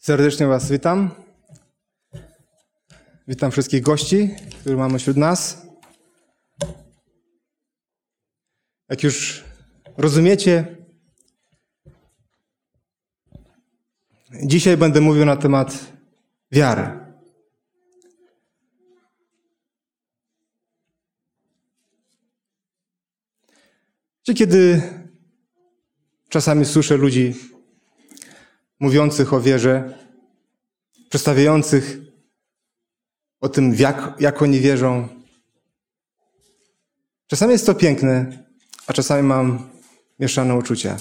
Serdecznie Was witam. Witam wszystkich gości, których mamy wśród nas. Jak już rozumiecie, dzisiaj będę mówił na temat wiary. Kiedy czasami słyszę ludzi mówiących o wierze, przedstawiających o tym, jak, jak oni wierzą. Czasami jest to piękne, a czasami mam mieszane uczucia.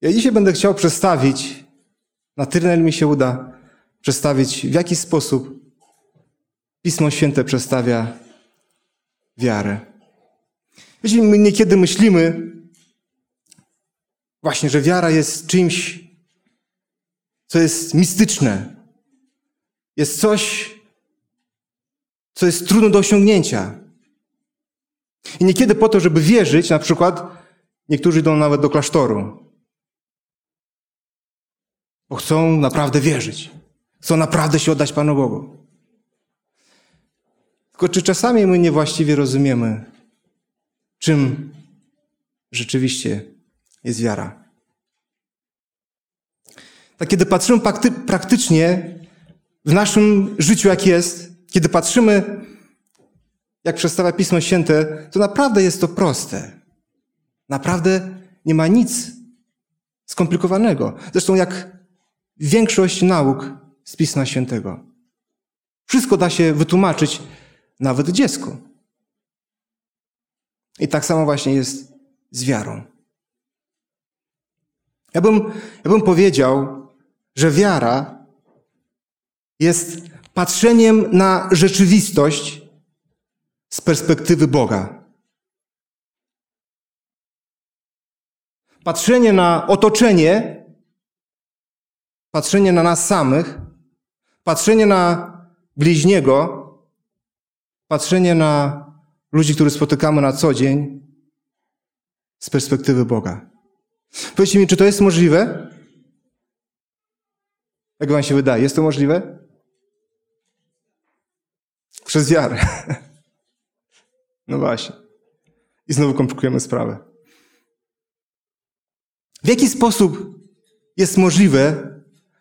Ja dzisiaj będę chciał przedstawić, na tyle, mi się uda, przedstawić, w jaki sposób Pismo Święte przedstawia wiarę. Wiecie, my niekiedy myślimy, Właśnie, że wiara jest czymś, co jest mistyczne. Jest coś, co jest trudne do osiągnięcia. I niekiedy po to, żeby wierzyć, na przykład, niektórzy idą nawet do klasztoru. Bo chcą naprawdę wierzyć. Chcą naprawdę się oddać Panu Bogu. Tylko czy czasami my niewłaściwie rozumiemy, czym rzeczywiście jest wiara. Tak kiedy patrzymy praktycznie w naszym życiu, jak jest, kiedy patrzymy, jak przedstawia Pismo Święte, to naprawdę jest to proste. Naprawdę nie ma nic skomplikowanego. Zresztą jak większość nauk z Pisma Świętego. Wszystko da się wytłumaczyć nawet dziecku. I tak samo właśnie jest z wiarą. Ja bym, ja bym powiedział, że wiara jest patrzeniem na rzeczywistość z perspektywy Boga. Patrzenie na otoczenie, patrzenie na nas samych, patrzenie na bliźniego, patrzenie na ludzi, których spotykamy na co dzień z perspektywy Boga. Powiedzcie mi, czy to jest możliwe? Jak wam się wydaje? Jest to możliwe? Przez wiarę. No właśnie. I znowu komplikujemy sprawę. W jaki sposób jest możliwe,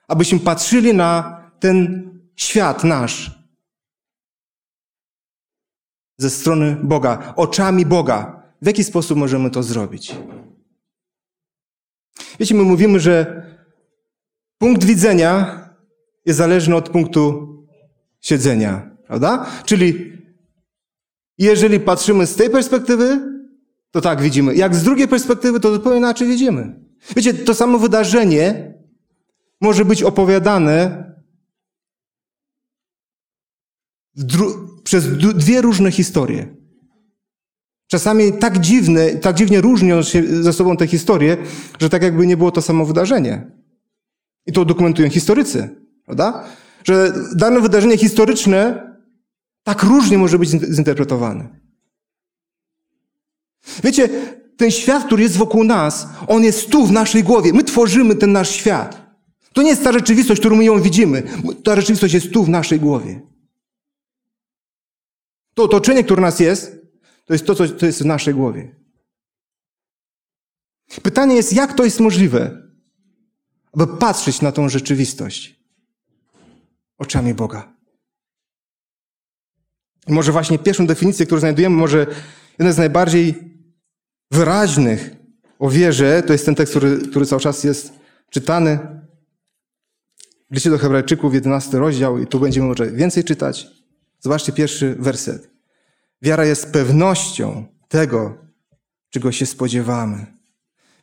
abyśmy patrzyli na ten świat nasz ze strony Boga, oczami Boga? W jaki sposób możemy to zrobić? Wiecie, my mówimy, że punkt widzenia jest zależny od punktu siedzenia, prawda? Czyli jeżeli patrzymy z tej perspektywy, to tak widzimy. Jak z drugiej perspektywy, to zupełnie inaczej widzimy. Wiecie, to samo wydarzenie może być opowiadane przez dwie różne historie. Czasami tak dziwne, tak dziwnie różnią się ze sobą te historie, że tak jakby nie było to samo wydarzenie. I to dokumentują historycy, prawda? Że dane wydarzenie historyczne tak różnie może być zinterpretowane. Wiecie, ten świat, który jest wokół nas, on jest tu w naszej głowie. My tworzymy ten nasz świat. To nie jest ta rzeczywistość, którą my ją widzimy. Ta rzeczywistość jest tu w naszej głowie. To otoczenie, które nas jest, to jest to, co jest w naszej głowie. Pytanie jest, jak to jest możliwe, aby patrzeć na tą rzeczywistość oczami Boga. I może właśnie pierwszą definicję, którą znajdujemy, może jeden z najbardziej wyraźnych o wierze, to jest ten tekst, który, który cały czas jest czytany. W liście do Hebrajczyków, 11 rozdział, i tu będziemy może więcej czytać. Zobaczcie pierwszy werset. Wiara jest pewnością tego, czego się spodziewamy.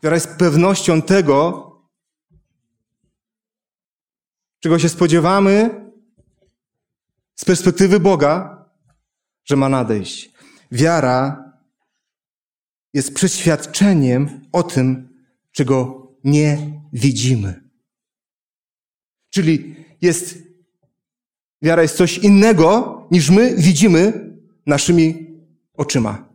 Wiara jest pewnością tego, czego się spodziewamy z perspektywy Boga, że ma nadejść. Wiara jest przeświadczeniem o tym, czego nie widzimy. Czyli jest, wiara jest coś innego, niż my widzimy naszymi oczyma.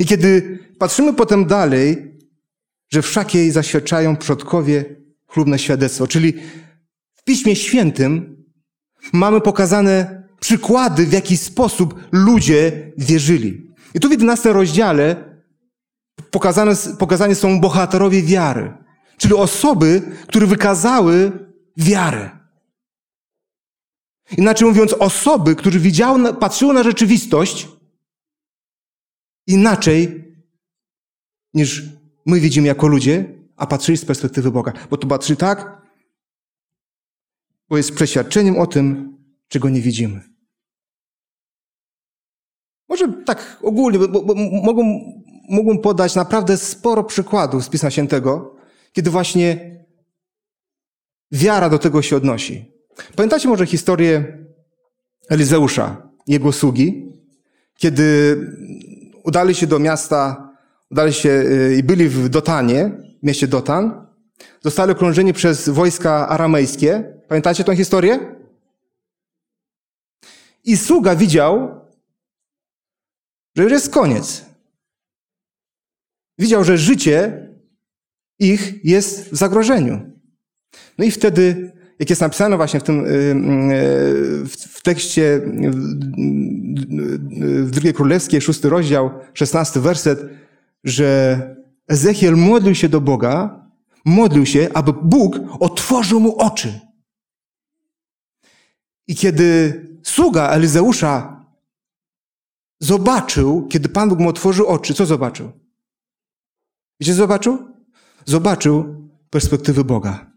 I kiedy patrzymy potem dalej, że wszakiej zaświadczają przodkowie chlubne świadectwo. Czyli w Piśmie Świętym mamy pokazane przykłady, w jaki sposób ludzie wierzyli. I tu w 11 rozdziale pokazane, pokazane są bohaterowie wiary, czyli osoby, które wykazały wiarę. Inaczej mówiąc, osoby, które widziały, patrzyły na rzeczywistość inaczej niż my widzimy jako ludzie, a patrzyli z perspektywy Boga. Bo to patrzy tak, bo jest przeświadczeniem o tym, czego nie widzimy. Może tak ogólnie, bo, bo, bo mogą, mógłbym podać naprawdę sporo przykładów z Pisma Świętego, kiedy właśnie wiara do tego się odnosi. Pamiętacie może historię Elizeusza, jego sługi, kiedy udali się do miasta, udali się y, i byli w Dotanie, mieście Dotan, zostali okrążeni przez wojska aramejskie. Pamiętacie tę historię? I sługa widział, że już jest koniec. Widział, że życie ich jest w zagrożeniu. No i wtedy, jak jest napisane właśnie w tym y, y, w tekście w drugiej królewskiej, szósty rozdział, szesnasty werset, że Ezechiel modlił się do Boga, modlił się, aby Bóg otworzył mu oczy. I kiedy sługa Elizeusza zobaczył, kiedy Pan Bóg mu otworzył oczy, co zobaczył? Wiecie, zobaczył? Zobaczył perspektywy Boga.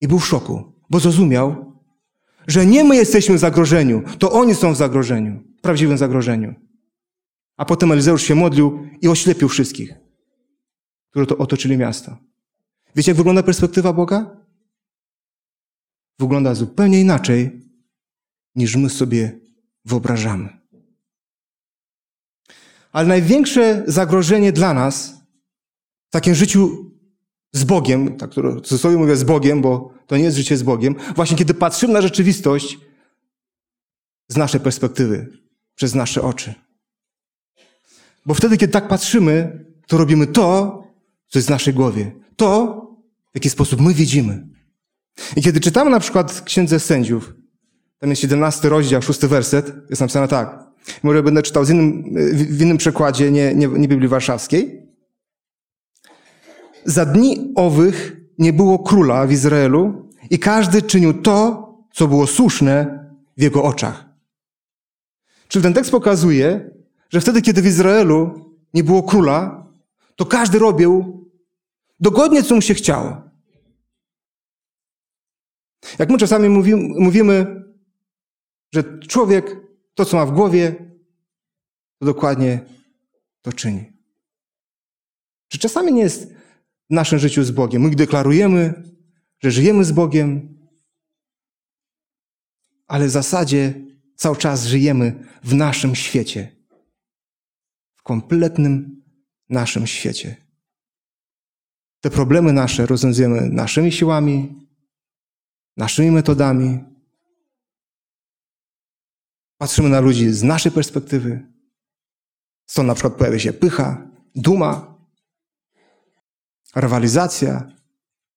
I był w szoku, bo zrozumiał, że nie my jesteśmy w zagrożeniu, to oni są w zagrożeniu, w prawdziwym zagrożeniu. A potem Elizeusz się modlił i oślepił wszystkich, którzy to otoczyli miasto. Wiecie, jak wygląda perspektywa Boga? Wygląda zupełnie inaczej, niż my sobie wyobrażamy. Ale największe zagrożenie dla nas w takim życiu z Bogiem, tak, w cudzysłowie mówię z Bogiem, bo to nie jest życie z Bogiem, właśnie kiedy patrzymy na rzeczywistość z naszej perspektywy, przez nasze oczy. Bo wtedy, kiedy tak patrzymy, to robimy to, co jest w naszej głowie. To, w jaki sposób my widzimy. I kiedy czytamy na przykład Księdze Sędziów, tam jest 17 rozdział, 6 werset, jest napisane tak. Może będę czytał z innym, w innym przekładzie, nie, nie, nie Biblii Warszawskiej. Za dni owych nie było króla w Izraelu i każdy czynił to, co było słuszne w jego oczach. Czyli ten tekst pokazuje, że wtedy, kiedy w Izraelu nie było króla, to każdy robił dogodnie, co mu się chciało. Jak my czasami mówimy, mówimy że człowiek to, co ma w głowie, to dokładnie to czyni. Czy czasami nie jest w naszym życiu z Bogiem? My deklarujemy, że żyjemy z Bogiem, ale w zasadzie cały czas żyjemy w naszym świecie. W kompletnym naszym świecie. Te problemy nasze rozwiązujemy naszymi siłami, naszymi metodami. Patrzymy na ludzi z naszej perspektywy. Stąd na przykład pojawia się pycha, duma, rywalizacja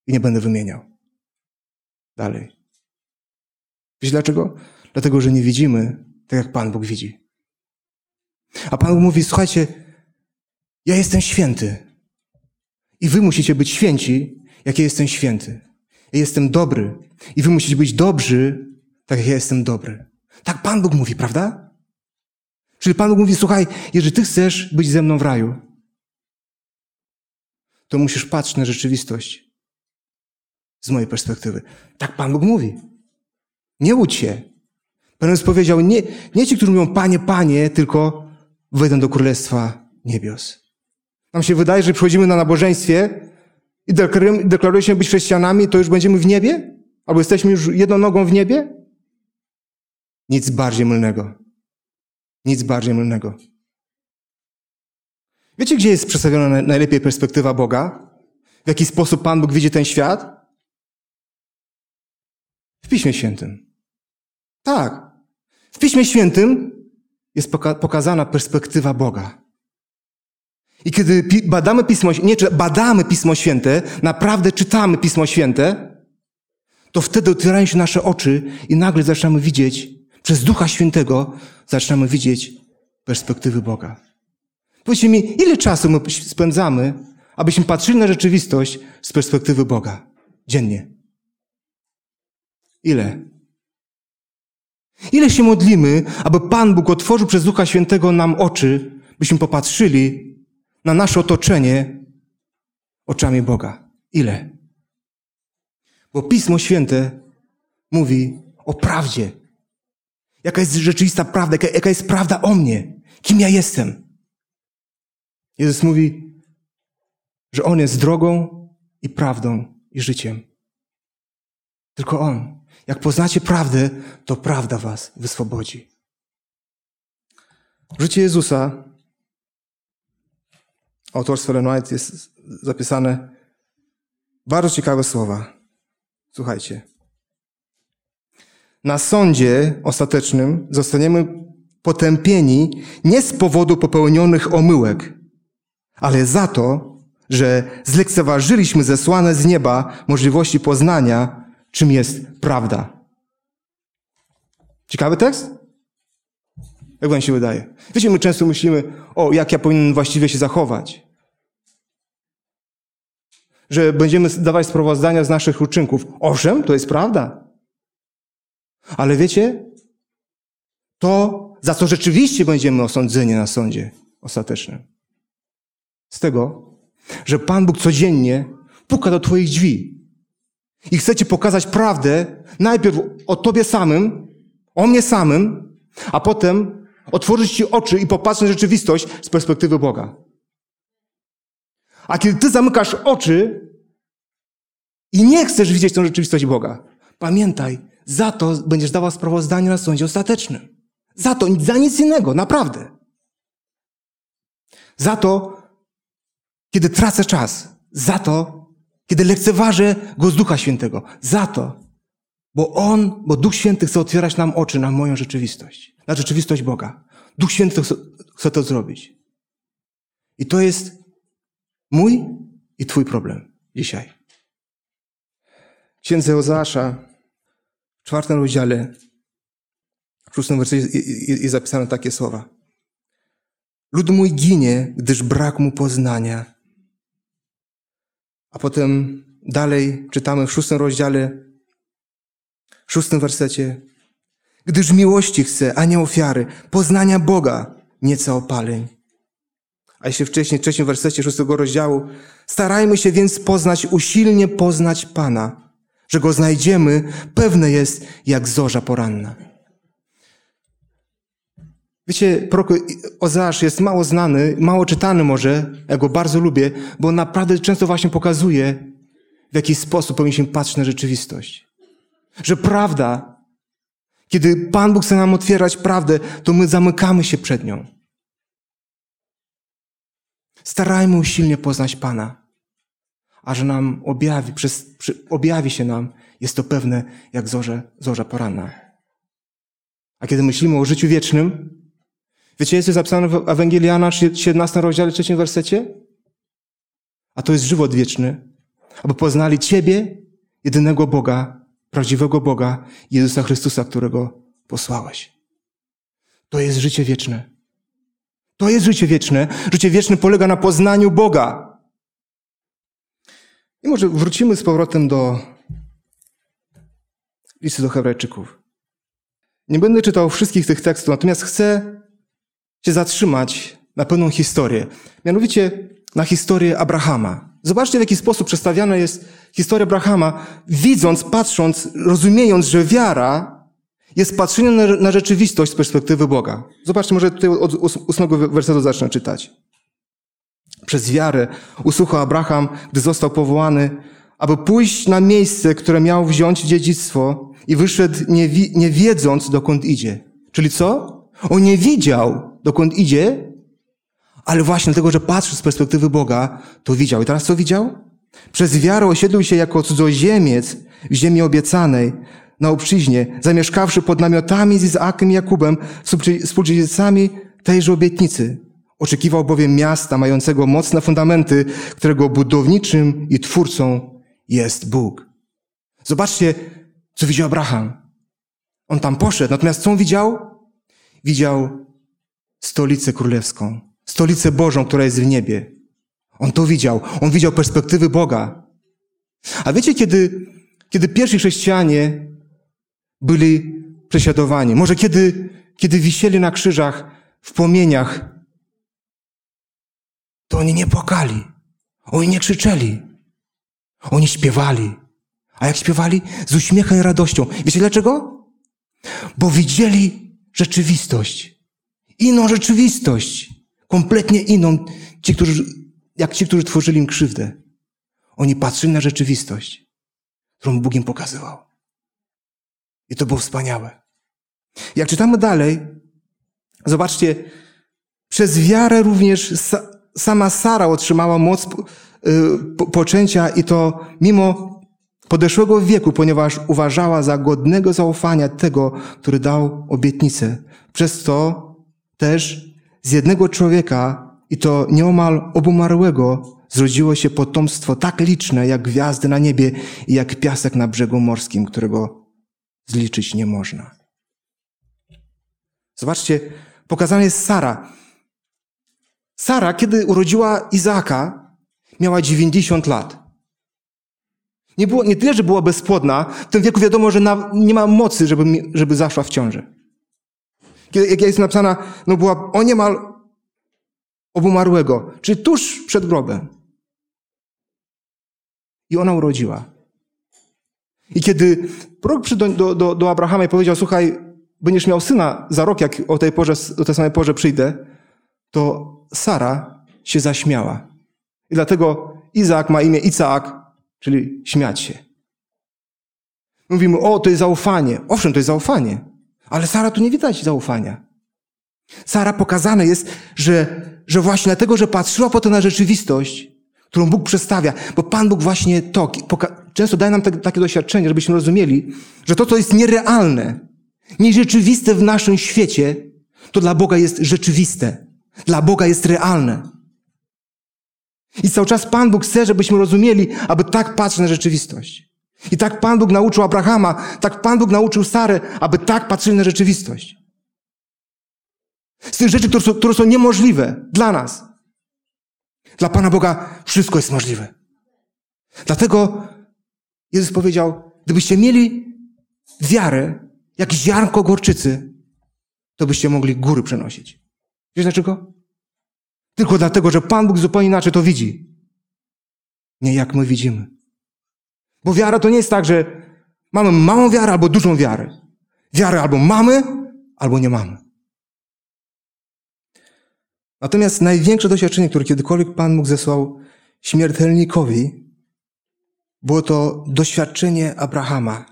i nie będę wymieniał. Dalej. Wiesz dlaczego? Dlatego, że nie widzimy tak, jak Pan Bóg widzi. A Pan Bóg mówi, słuchajcie, ja jestem święty. I wy musicie być święci, jak ja jestem święty. Ja jestem dobry. I wy musicie być dobrzy, tak jak ja jestem dobry. Tak Pan Bóg mówi, prawda? Czyli Pan Bóg mówi, słuchaj, jeżeli ty chcesz być ze mną w raju, to musisz patrzeć na rzeczywistość z mojej perspektywy. Tak Pan Bóg mówi. Nie łudź się. Pan Jezus powiedział, nie, nie ci, którzy mówią, Panie, Panie, tylko wejdą do Królestwa Niebios. Nam się wydaje, że przychodzimy na nabożeństwie i deklarujemy się być chrześcijanami, to już będziemy w niebie? Albo jesteśmy już jedną nogą w niebie? Nic bardziej mylnego. Nic bardziej mylnego. Wiecie, gdzie jest przedstawiona najlepiej perspektywa Boga? W jaki sposób Pan Bóg widzi ten świat? W Piśmie Świętym. Tak. W Piśmie Świętym jest poka pokazana perspektywa Boga. I kiedy badamy Pismo, nie czy badamy Pismo Święte, naprawdę czytamy Pismo Święte, to wtedy otwierają się nasze oczy i nagle zaczynamy widzieć, przez Ducha Świętego zaczynamy widzieć perspektywy Boga. Powiedzcie mi, ile czasu my spędzamy, abyśmy patrzyli na rzeczywistość z perspektywy Boga dziennie? Ile? Ile się modlimy, aby Pan Bóg otworzył przez Ducha Świętego nam oczy, byśmy popatrzyli na nasze otoczenie oczami Boga? Ile? Bo Pismo Święte mówi o prawdzie. Jaka jest rzeczywista prawda, jaka, jaka jest prawda o mnie, kim ja jestem. Jezus mówi, że On jest drogą i prawdą i życiem. Tylko On. Jak poznacie prawdę, to prawda was wyswobodzi. W życiu Jezusa autorstwo White jest zapisane bardzo ciekawe słowa. Słuchajcie. Na sądzie ostatecznym zostaniemy potępieni nie z powodu popełnionych omyłek, ale za to, że zlekceważyliśmy zesłane z nieba możliwości poznania, czym jest prawda. Ciekawy tekst? Jak wam się wydaje? Wiecie, my często myślimy, o, jak ja powinienem właściwie się zachować. Że będziemy dawać sprawozdania z naszych uczynków. Owszem, to jest prawda. Ale wiecie, to, za co rzeczywiście będziemy osądzeni na sądzie ostatecznym. Z tego, że Pan Bóg codziennie puka do Twoich drzwi i chce Ci pokazać prawdę najpierw o Tobie samym, o mnie samym, a potem otworzyć Ci oczy i popatrzeć na rzeczywistość z perspektywy Boga. A kiedy Ty zamykasz oczy i nie chcesz widzieć tę rzeczywistość Boga, pamiętaj, za to będziesz dawał sprawozdanie na sądzie ostatecznym. Za to, za nic innego, naprawdę. Za to, kiedy tracę czas. Za to, kiedy lekceważę Go z Ducha Świętego. Za to, bo On, bo Duch Święty chce otwierać nam oczy na moją rzeczywistość, na rzeczywistość Boga. Duch Święty chce, to zrobić. I to jest mój i Twój problem dzisiaj. Księdze Ozeasza w czwartym rozdziale, w szóstym wersecie jest zapisane takie słowa. Lud mój ginie, gdyż brak mu poznania. A potem dalej czytamy w szóstym rozdziale, w szóstym wersecie. Gdyż miłości chce, a nie ofiary, poznania Boga, nieco opaleń. A jeszcze wcześniej, w trzecim wersecie szóstego rozdziału, starajmy się więc poznać, usilnie poznać Pana, że Go znajdziemy, pewne jest jak zorza poranna. Wiecie, prorok Ozeasz jest mało znany, mało czytany może, ja go bardzo lubię, bo naprawdę często właśnie pokazuje, w jaki sposób powinniśmy patrzeć na rzeczywistość. Że prawda, kiedy Pan Bóg chce nam otwierać prawdę, to my zamykamy się przed nią. Starajmy usilnie poznać Pana, a że nam objawi, przez, przy, objawi się nam, jest to pewne jak zorze, zorza poranna. A kiedy myślimy o życiu wiecznym, Wiecie, jest zapisane w Ewangelii Jana, 17 rozdziale, 3 wersecie? A to jest żywot wieczny, aby poznali Ciebie, jedynego Boga, prawdziwego Boga, Jezusa Chrystusa, którego posłałeś. To jest życie wieczne. To jest życie wieczne. Życie wieczne polega na poznaniu Boga. I może wrócimy z powrotem do listy do Hebrajczyków. Nie będę czytał wszystkich tych tekstów, natomiast chcę się zatrzymać na pewną historię. Mianowicie na historię Abrahama. Zobaczcie, w jaki sposób przedstawiana jest historia Abrahama, widząc, patrząc, rozumiejąc, że wiara jest patrzeniem na, na rzeczywistość z perspektywy Boga. Zobaczcie, może tutaj od ósmego wersetu zacznę czytać. Przez wiarę usłuchał Abraham, gdy został powołany, aby pójść na miejsce, które miał wziąć dziedzictwo i wyszedł nie, wi- nie wiedząc, dokąd idzie. Czyli co? On nie widział, dokąd idzie, ale właśnie dlatego, że patrzył z perspektywy Boga, to widział. I teraz co widział? Przez wiarę osiedlił się jako cudzoziemiec w ziemi obiecanej, na obczyźnie, zamieszkawszy pod namiotami z Izaakiem i Jakubem, współdziedzicami tejże obietnicy. Oczekiwał bowiem miasta mającego mocne fundamenty, którego budowniczym i twórcą jest Bóg. Zobaczcie, co widział Abraham. On tam poszedł, natomiast co on widział? Widział stolicę królewską, stolicę Bożą, która jest w niebie. On to widział. On widział perspektywy Boga. A wiecie, kiedy, kiedy pierwsi chrześcijanie byli prześladowani, może kiedy, kiedy wisieli na krzyżach w płomieniach, to oni nie płakali. Oni nie krzyczeli. Oni śpiewali. A jak śpiewali? Z uśmiechem i radością. Wiecie dlaczego? Bo widzieli rzeczywistość. Inną rzeczywistość. Kompletnie inną. Ci, którzy, jak ci, którzy tworzyli im krzywdę. Oni patrzyli na rzeczywistość, którą Bóg im pokazywał. I to było wspaniałe. Jak czytamy dalej, zobaczcie, przez wiarę również sama Sara otrzymała moc y, poczęcia i to mimo podeszłego wieku, ponieważ uważała za godnego zaufania tego, który dał obietnicę. Przez to też z jednego człowieka, i to nieomal obumarłego, zrodziło się potomstwo tak liczne jak gwiazdy na niebie i jak piasek na brzegu morskim, którego zliczyć nie można. Zobaczcie, pokazana jest Sara. Sara, kiedy urodziła Izaaka, miała 90 lat. Nie, było, nie tyle, że była bezpłodna, w tym wieku wiadomo, że na, nie ma mocy, żeby, żeby zaszła w ciąży. Jak jest napisana, no była o niemal obumarłego, czyli tuż przed grobem. I ona urodziła. I kiedy prorok przyszedł do, do, do Abrahama i powiedział, słuchaj, będziesz miał syna za rok, jak o tej, porze, o tej samej porze przyjdę, to Sara się zaśmiała. I dlatego Izaak ma imię Izaak, czyli śmiać się. Mówimy, o, to jest zaufanie. Owszem, to jest zaufanie. Ale Sara tu nie widać zaufania. Sara pokazane jest, że, że właśnie dlatego, że patrzyła potem na rzeczywistość, którą Bóg przedstawia, bo Pan Bóg właśnie to, często daje nam takie doświadczenie, żebyśmy rozumieli, że to, co jest nierealne, nierzeczywiste w naszym świecie, to dla Boga jest rzeczywiste. Dla Boga jest realne. I cały czas Pan Bóg chce, żebyśmy rozumieli, aby tak patrzeć na rzeczywistość. I tak Pan Bóg nauczył Abrahama, tak Pan Bóg nauczył Sarę, aby tak patrzyli na rzeczywistość. Z tych rzeczy, które są, które są niemożliwe dla nas. Dla Pana Boga wszystko jest możliwe. Dlatego Jezus powiedział, gdybyście mieli wiarę, jak ziarnko gorczycy, to byście mogli góry przenosić. Wiesz dlaczego? Tylko dlatego, że Pan Bóg zupełnie inaczej to widzi. Nie jak my widzimy. Bo wiara to nie jest tak, że mamy małą wiarę albo dużą wiarę. Wiarę albo mamy, albo nie mamy. Natomiast największe doświadczenie, które kiedykolwiek Pan Bóg zesłał śmiertelnikowi, było to doświadczenie Abrahama.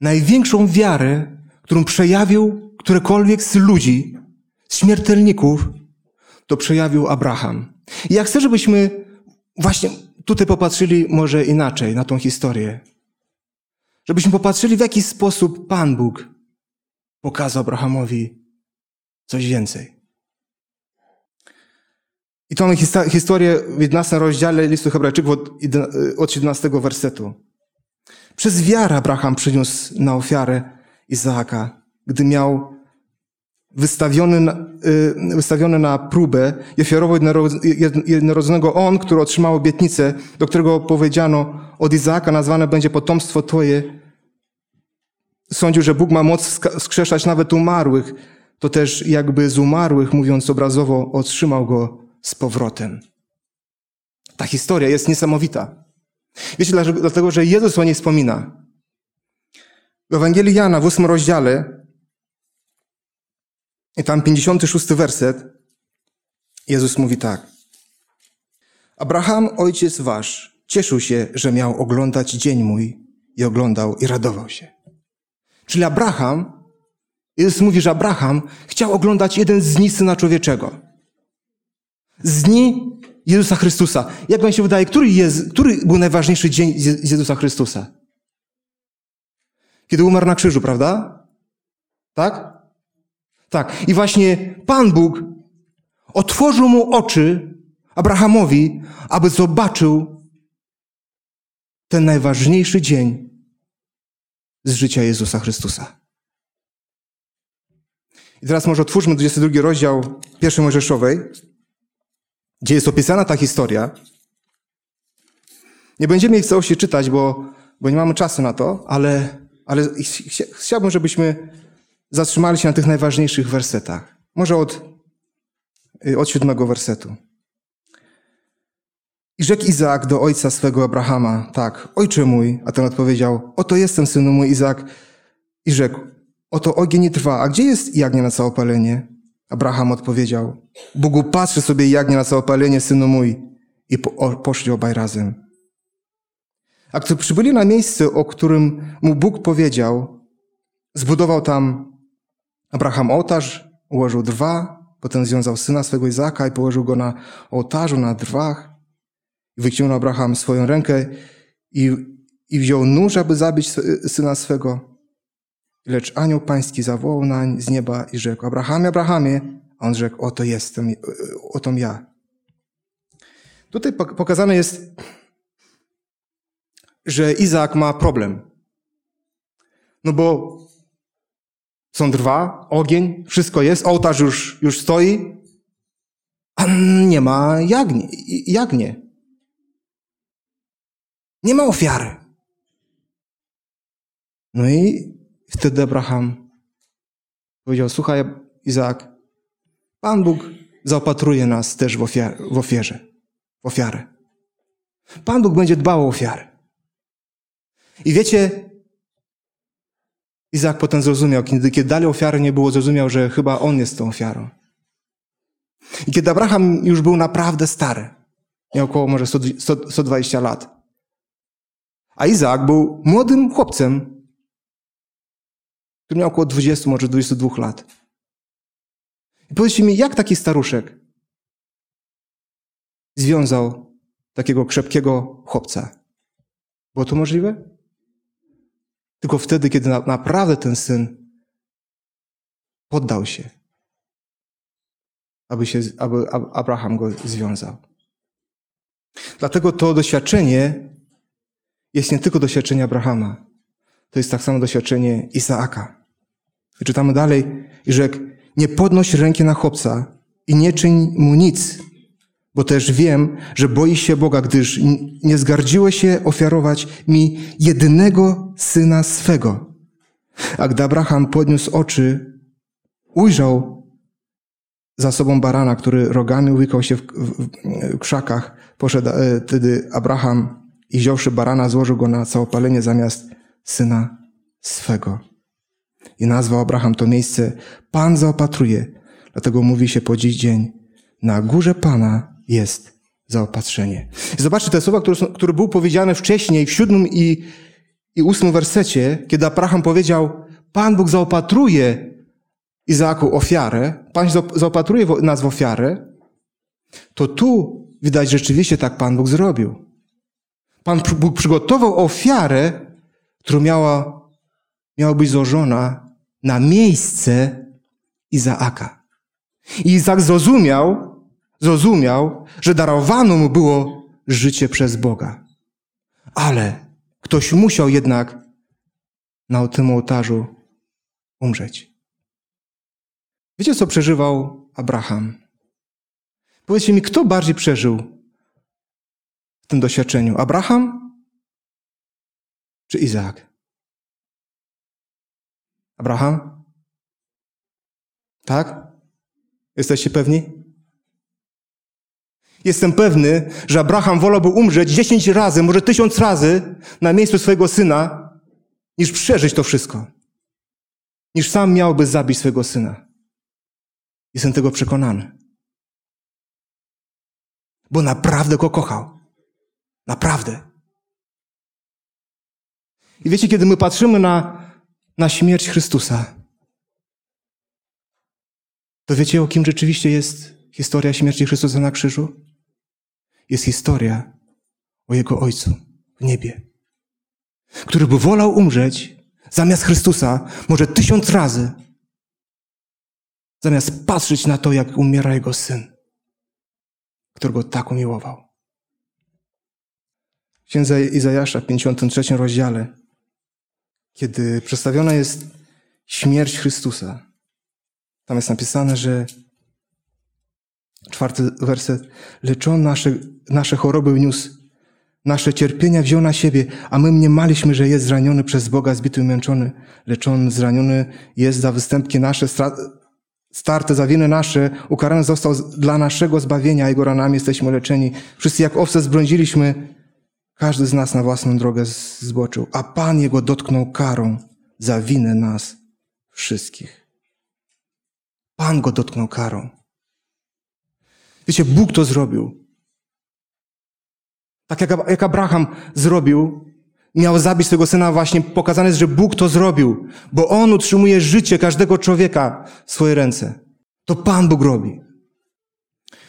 Największą wiarę, którą przejawił którekolwiek z ludzi, z śmiertelników, to przejawił Abraham. I ja chcę, żebyśmy właśnie tutaj popatrzyli może inaczej na tą historię. Żebyśmy popatrzyli, w jaki sposób Pan Bóg pokazał Abrahamowi coś więcej. I mamy historię w 11 rozdziale listu Hebrajczyków od, od 17 wersetu. Przez wiarę Abraham przyniósł na ofiarę Izaaka, gdy miał wystawiony na, y, wystawiony na próbę i ofiarował jednorodzonego On, który otrzymał obietnicę, do którego powiedziano od Izaaka nazwane będzie potomstwo Twoje. Sądził, że Bóg ma moc skrzeszać nawet umarłych. To też jakby z umarłych, mówiąc obrazowo, otrzymał go z powrotem. Ta historia jest niesamowita. Wiecie, dlatego, że Jezus o niej wspomina. W Ewangelii Jana w ósmym rozdziale i tam 56 werset, Jezus mówi tak. Abraham, ojciec wasz, cieszył się, że miał oglądać dzień mój i oglądał i radował się. Czyli Abraham, Jezus mówi, że Abraham chciał oglądać jeden z dni Syna Człowieczego. Z dni Jezusa Chrystusa. Jak wam się wydaje, który, jest, który był najważniejszy dzień Jezusa Chrystusa? Kiedy umarł na krzyżu, prawda? Tak? Tak. I właśnie Pan Bóg otworzył mu oczy, Abrahamowi, aby zobaczył ten najważniejszy dzień z życia Jezusa Chrystusa. I teraz może otwórzmy 22 rozdział pierwszej Mojżeszowej, gdzie jest opisana ta historia. Nie będziemy jej w całości czytać, bo, bo nie mamy czasu na to, ale, ale chciałbym, żebyśmy zatrzymali się na tych najważniejszych wersetach. Może od, y, od siódmego wersetu. I rzekł Izaak do ojca swego Abrahama, tak, ojcze mój, a ten odpowiedział, oto jestem, synu mój Izaak. I rzekł, oto ogień nie trwa, a gdzie jest jagnię na całopalenie? Abraham odpowiedział, Bogu patrzy sobie jagnię na całopalenie, synu mój. I po, poszli obaj razem. A gdy przybyli na miejsce, o którym mu Bóg powiedział, zbudował tam Abraham ołtarz, ułożył drwa, potem związał syna swego Izaka i położył go na ołtarzu, na drwach. Wyciągnął Abraham swoją rękę i, i wziął nóż, aby zabić syna swego. Lecz anioł pański zawołał nań z nieba i rzekł, Abrahamie, Abrahamie. A on rzekł, oto jestem, oto ja. Tutaj pokazane jest, że Izaak ma problem. No bo są drwa, ogień, wszystko jest, ołtarz już, już stoi, a nie ma jagnie. jagnie. Nie ma ofiary. No i wtedy Abraham powiedział, słuchaj Izaak, Pan Bóg zaopatruje nas też w, ofiar w ofierze, w ofiarę. Pan Bóg będzie dbał o ofiarę. I wiecie, Izaak potem zrozumiał, kiedy, kiedy dali ofiarę, nie było, zrozumiał, że chyba on jest tą ofiarą. I kiedy Abraham już był naprawdę stary, miał około może 100, 100, 120 lat, a Izaak był młodym chłopcem, który miał około 20, może 22 lat. I powiedzcie mi, jak taki staruszek związał takiego krzepkiego chłopca? Było to możliwe? Tylko wtedy, kiedy na, naprawdę ten syn poddał się, aby, się, aby Abraham go związał. Dlatego to doświadczenie jest nie tylko doświadczenie Abrahama, to jest tak samo doświadczenie Izaaka. I czytamy dalej, i rzekł, nie podnoś ręki na chłopca i nie czyń mu nic, bo też wiem, że boi się Boga, gdyż nie zgardziło się ofiarować mi jedynego syna swego. A gdy Abraham podniósł oczy, ujrzał za sobą barana, który rogami łykał się w, w, w krzakach. Poszedł e, wtedy Abraham i wziąwszy barana, złożył go na całopalenie zamiast syna swego. I nazwał Abraham to miejsce Pan zaopatruje. Dlatego mówi się po dziś dzień na górze Pana jest zaopatrzenie. Zobaczcie te słowa, które, są, które były powiedziane wcześniej w siódmym i, i ósmym wersecie, kiedy Abraham powiedział, Pan Bóg zaopatruje Izaaku ofiarę, Pan zaopatruje nas w ofiarę, to tu widać rzeczywiście tak Pan Bóg zrobił. Pan Bóg przygotował ofiarę, która miała, miała być złożona na miejsce Izaaka. I Izak zrozumiał, zrozumiał, że darowane mu było życie przez Boga. Ale ktoś musiał jednak na tym ołtarzu umrzeć. Wiecie, co przeżywał Abraham? Powiedzcie mi, kto bardziej przeżył w tym doświadczeniu? Abraham czy Izaak? Abraham? Tak? Jesteście pewni? Jestem pewny, że Abraham wolałby umrzeć dziesięć razy, może tysiąc razy na miejscu swojego syna, niż przeżyć to wszystko. Niż sam miałby zabić swojego syna. Jestem tego przekonany. Bo naprawdę go kochał. Naprawdę. I wiecie, kiedy my patrzymy na, na śmierć Chrystusa, to wiecie, o kim rzeczywiście jest historia śmierci Chrystusa na krzyżu? Jest historia o Jego Ojcu w niebie, który by wolał umrzeć zamiast Chrystusa może tysiąc razy, zamiast patrzeć na to, jak umiera Jego Syn. który go tak umiłował. W księdze Izajasza w 53 rozdziale, kiedy przedstawiona jest śmierć Chrystusa, tam jest napisane, że czwarty werset, lecz on nasze, nasze choroby wniósł, nasze cierpienia wziął na siebie, a my mniemaliśmy, że jest zraniony przez Boga, zbity i męczony, lecz on zraniony jest za występki nasze, starte za winy nasze, ukarany został dla naszego zbawienia, jego ranami jesteśmy leczeni. Wszyscy jak owce zbrądziliśmy, każdy z nas na własną drogę zboczył, a Pan jego dotknął karą za winę nas wszystkich. Pan go dotknął karą. Wiecie, Bóg to zrobił. Tak jak, jak Abraham zrobił, miał zabić swego syna, właśnie pokazane jest, że Bóg to zrobił, bo On utrzymuje życie każdego człowieka w swojej ręce. To Pan Bóg robi.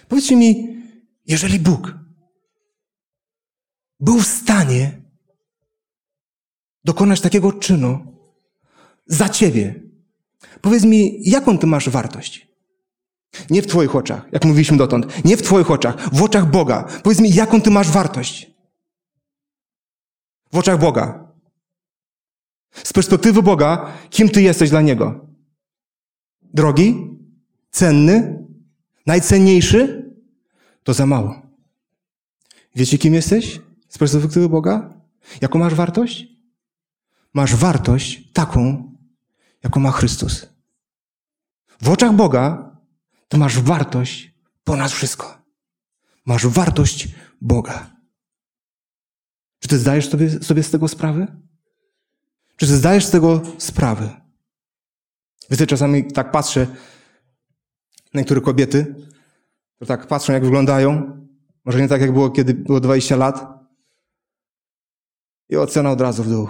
Powiedzcie mi, jeżeli Bóg był w stanie dokonać takiego czynu za ciebie, powiedz mi, jaką ty masz wartość? Nie w Twoich oczach, jak mówiliśmy dotąd. Nie w Twoich oczach, w oczach Boga. Powiedz mi, jaką Ty masz wartość? W oczach Boga. Z perspektywy Boga, kim Ty jesteś dla Niego? Drogi? Cenny? Najcenniejszy? To za mało. Wiecie, kim jesteś? Z perspektywy Boga? Jaką masz wartość? Masz wartość taką, jaką ma Chrystus. W oczach Boga to masz wartość ponad wszystko. Masz wartość Boga. Czy ty zdajesz sobie, sobie z tego sprawę? Czy ty zdajesz z tego sprawę? Wiecie, czasami tak patrzę na niektóre kobiety, to tak patrzą, jak wyglądają. Może nie tak, jak było, kiedy było 20 lat. I ocena od razu w dół.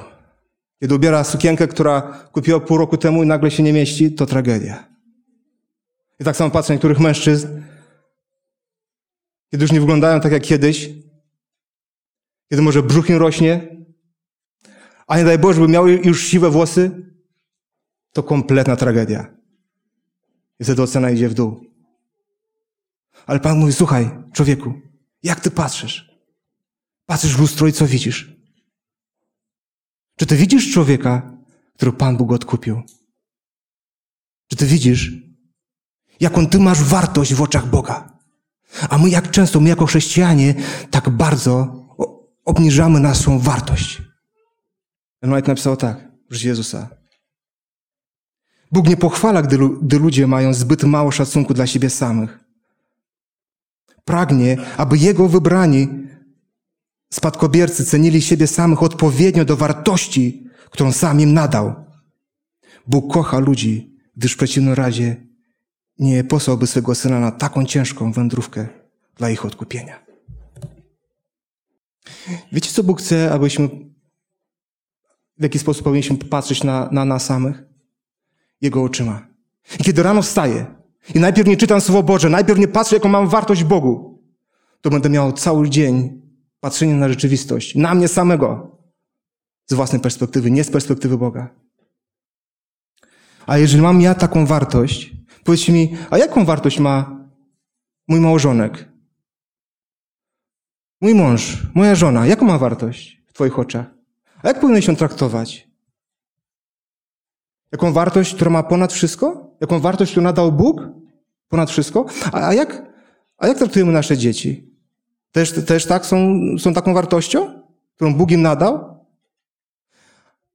Kiedy ubiera sukienkę, która kupiła pół roku temu i nagle się nie mieści, to tragedia. I tak samo patrzę na niektórych mężczyzn, kiedy już nie wyglądają tak jak kiedyś, kiedy może brzuch im rośnie, a nie daj Boże, by miały już siwe włosy, to kompletna tragedia. I wtedy ocena idzie w dół. Ale Pan mówi, słuchaj, człowieku, jak ty patrzysz? Patrzysz w lustro i co widzisz? Czy ty widzisz człowieka, który Pan Bóg odkupił? Czy ty widzisz, jaką ty masz wartość w oczach Boga. A my jak często, my jako chrześcijanie, tak bardzo obniżamy naszą wartość. Ten White napisał tak w życiu Jezusa. Bóg nie pochwala, gdy, gdy ludzie mają zbyt mało szacunku dla siebie samych. Pragnie, aby Jego wybrani spadkobiercy cenili siebie samych odpowiednio do wartości, którą sam im nadał. Bóg kocha ludzi, gdyż w przeciwnym razie nie posłałby swego syna na taką ciężką wędrówkę dla ich odkupienia. Wiecie, co Bóg chce, abyśmy w jaki sposób powinniśmy patrzeć na, na nas samych? Jego oczyma. I kiedy rano wstaję i najpierw nie czytam Słowo Boże, najpierw nie patrzę, jaką mam wartość Bogu, to będę miał cały dzień patrzenie na rzeczywistość, na mnie samego, z własnej perspektywy, nie z perspektywy Boga. A jeżeli mam ja taką wartość, Powiedzcie mi, a jaką wartość ma mój małżonek? Mój mąż, moja żona, jaką ma wartość w Twoich oczach? A jak powinien się traktować? Jaką wartość, która ma ponad wszystko? Jaką wartość, którą nadał Bóg? Ponad wszystko? A, a, jak, a jak traktujemy nasze dzieci? Też, też tak są, są taką wartością, którą Bóg im nadał?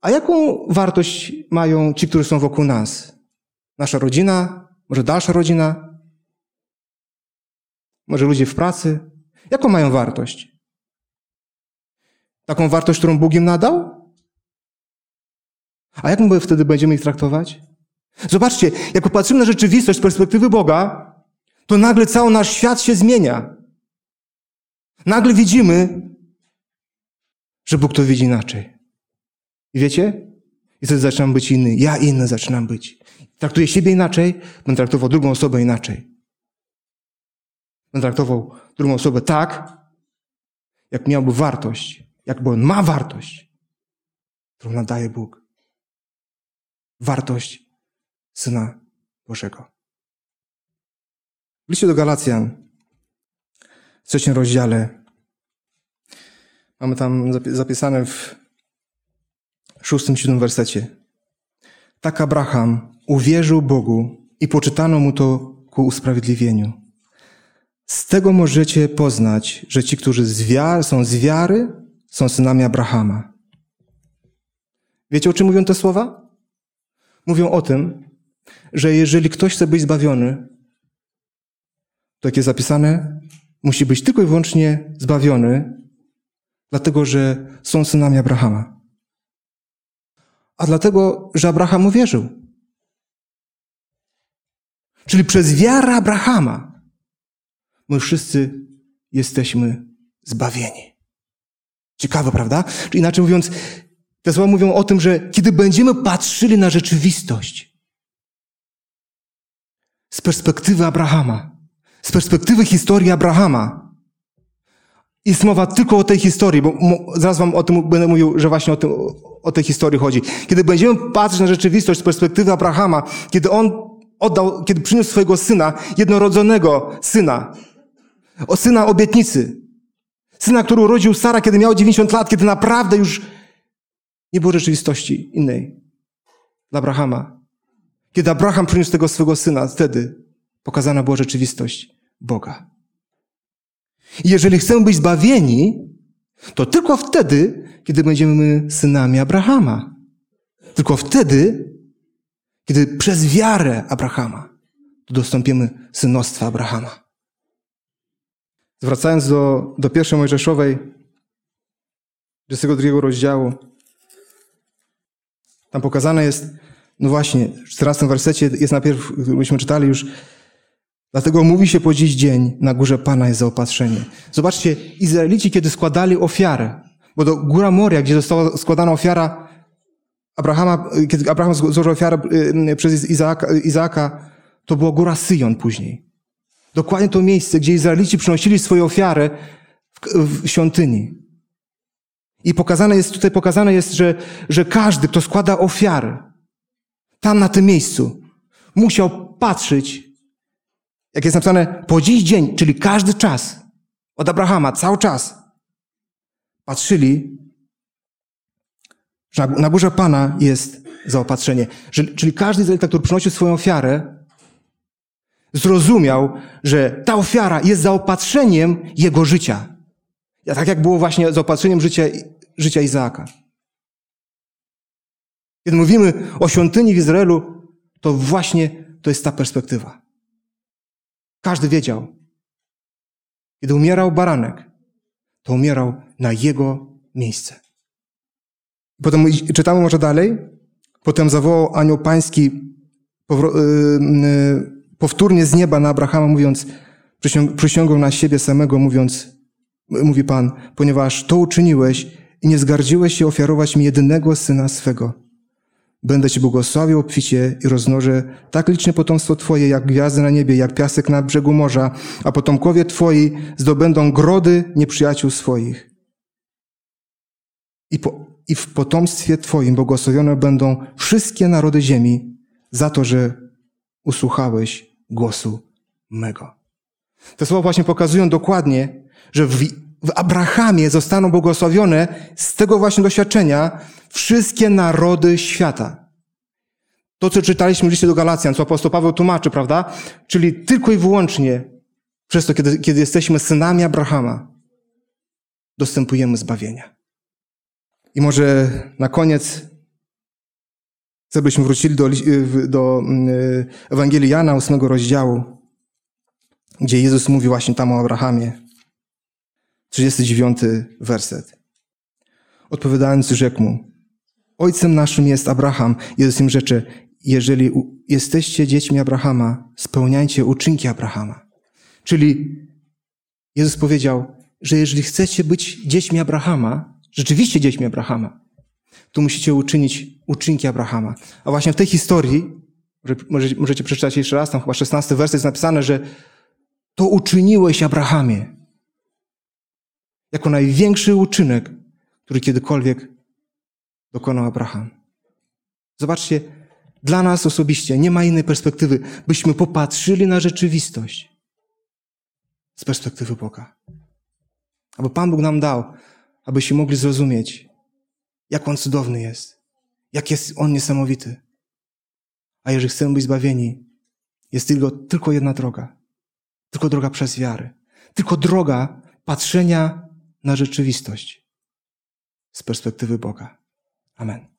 A jaką wartość mają ci, którzy są wokół nas? Nasza rodzina, może dalsza rodzina? Może ludzie w pracy? Jaką mają wartość? Taką wartość, którą Bóg im nadał? A jak my wtedy będziemy ich traktować? Zobaczcie, jak popatrzymy na rzeczywistość z perspektywy Boga, to nagle cały nasz świat się zmienia. Nagle widzimy, że Bóg to widzi inaczej. I wiecie? I wtedy zaczynam być inny. Ja inny zaczynam być. Traktuję siebie inaczej, będę traktował drugą osobę inaczej. Będę traktował drugą osobę tak, jak miałby wartość, jakby on ma wartość, którą nadaje Bóg. Wartość Syna Bożego. W liście do Galacjan w trzecim rozdziale. Mamy tam zapisane w szóstym, siódmym wersecie. Tak Abraham uwierzył Bogu i poczytano mu to ku usprawiedliwieniu. Z tego możecie poznać, że ci, którzy z wiary, są z wiary, są synami Abrahama. Wiecie, o czym mówią te słowa? Mówią o tym, że jeżeli ktoś chce być zbawiony, to jak jest zapisane, musi być tylko i wyłącznie zbawiony, dlatego że są synami Abrahama. A dlatego, że Abraham uwierzył. Czyli przez wiarę Abrahama my wszyscy jesteśmy zbawieni. Ciekawe, prawda? Czyli inaczej mówiąc, te słowa mówią o tym, że kiedy będziemy patrzyli na rzeczywistość z perspektywy Abrahama, z perspektywy historii Abrahama, jest mowa tylko o tej historii, bo zaraz wam o tym będę mówił, że właśnie o, tym, o tej historii chodzi. Kiedy będziemy patrzeć na rzeczywistość z perspektywy Abrahama, kiedy on oddał, kiedy przyniósł swojego syna, jednorodzonego syna, o syna obietnicy, syna, który urodził Sara, kiedy miał 90 lat, kiedy naprawdę już nie było rzeczywistości innej dla Abrahama. Kiedy Abraham przyniósł tego swego syna, wtedy pokazana była rzeczywistość Boga. I jeżeli chcemy być zbawieni, to tylko wtedy, kiedy będziemy synami Abrahama. Tylko wtedy, kiedy przez wiarę Abrahama dostąpimy synostwa Abrahama. Zwracając do, do pierwszej Mojżeszowej, 22 rozdziału, tam pokazane jest, no właśnie, w 14 wersecie jest najpierw, myśmy czytali już, dlatego mówi się po dziś dzień, na górze Pana jest zaopatrzenie. Zobaczcie, Izraelici, kiedy składali ofiarę, bo do góra Moria, gdzie została składana ofiara Abrahama, kiedy Abraham złożył ofiarę y, przez Izaaka, Izaaka, to była góra Syjon później. Dokładnie to miejsce, gdzie Izraelici przynosili swoje ofiary w, w świątyni. I pokazane jest, tutaj pokazane jest, że, że każdy, kto składa ofiary, tam na tym miejscu, musiał patrzeć, jak jest napisane, po dziś dzień, czyli każdy czas, od Abrahama, cały czas, patrzyli, że na górze Pana jest zaopatrzenie. Czyli każdy Izraelita, który przynosił swoją ofiarę, zrozumiał, że ta ofiara jest zaopatrzeniem jego życia. Tak jak było właśnie zaopatrzeniem życia, życia Izaaka. Kiedy mówimy o świątyni w Izraelu, to właśnie to jest ta perspektywa. Każdy wiedział, kiedy umierał baranek, to umierał na jego miejsce. Potem czytamy może dalej. Potem zawołał anioł pański y, y, powtórnie z nieba na Abrahama, mówiąc, przysiągał na siebie samego, mówiąc, mówi Pan, ponieważ to uczyniłeś i nie zgardziłeś się ofiarować mi jedynego syna swego. Będę Ci błogosławił obficie i rozmnożę tak liczne potomstwo Twoje, jak gwiazdy na niebie, jak piasek na brzegu morza, a potomkowie Twoi zdobędą grody nieprzyjaciół swoich. I, po, I w potomstwie Twoim błogosławione będą wszystkie narody ziemi za to, że usłuchałeś głosu mego. Te słowa właśnie pokazują dokładnie, że w, w Abrahamie zostaną błogosławione z tego właśnie doświadczenia wszystkie narody świata. To, co czytaliśmy w liście do Galacjan, co apostoł Paweł tłumaczy, prawda? Czyli tylko i wyłącznie przez to, kiedy, kiedy jesteśmy synami Abrahama, dostępujemy zbawienia. I może na koniec chcę, byśmy wrócili do, do mm, Ewangelii Jana, ósmego rozdziału, gdzie Jezus mówi właśnie tam o Abrahamie. 39 werset. Odpowiadając, rzekł mu, Ojcem naszym jest Abraham. Jezus im rzeczy, jeżeli jesteście dziećmi Abrahama, spełniajcie uczynki Abrahama. Czyli Jezus powiedział, że jeżeli chcecie być dziećmi Abrahama, rzeczywiście dziećmi Abrahama, to musicie uczynić uczynki Abrahama. A właśnie w tej historii, możecie, przeczytać jeszcze raz, tam chyba 16 werset jest napisane, że to uczyniłeś Abrahamie jako największy uczynek, który kiedykolwiek dokonał Abraham. Zobaczcie, dla nas osobiście nie ma innej perspektywy, byśmy popatrzyli na rzeczywistość z perspektywy Boga. aby Pan Bóg nam dał, abyśmy mogli zrozumieć, jak On cudowny jest, jak jest On niesamowity. A jeżeli chcemy być zbawieni, jest tylko, tylko jedna droga. Tylko droga przez wiarę. Tylko droga patrzenia na rzeczywistość z perspektywy Boga. Amen.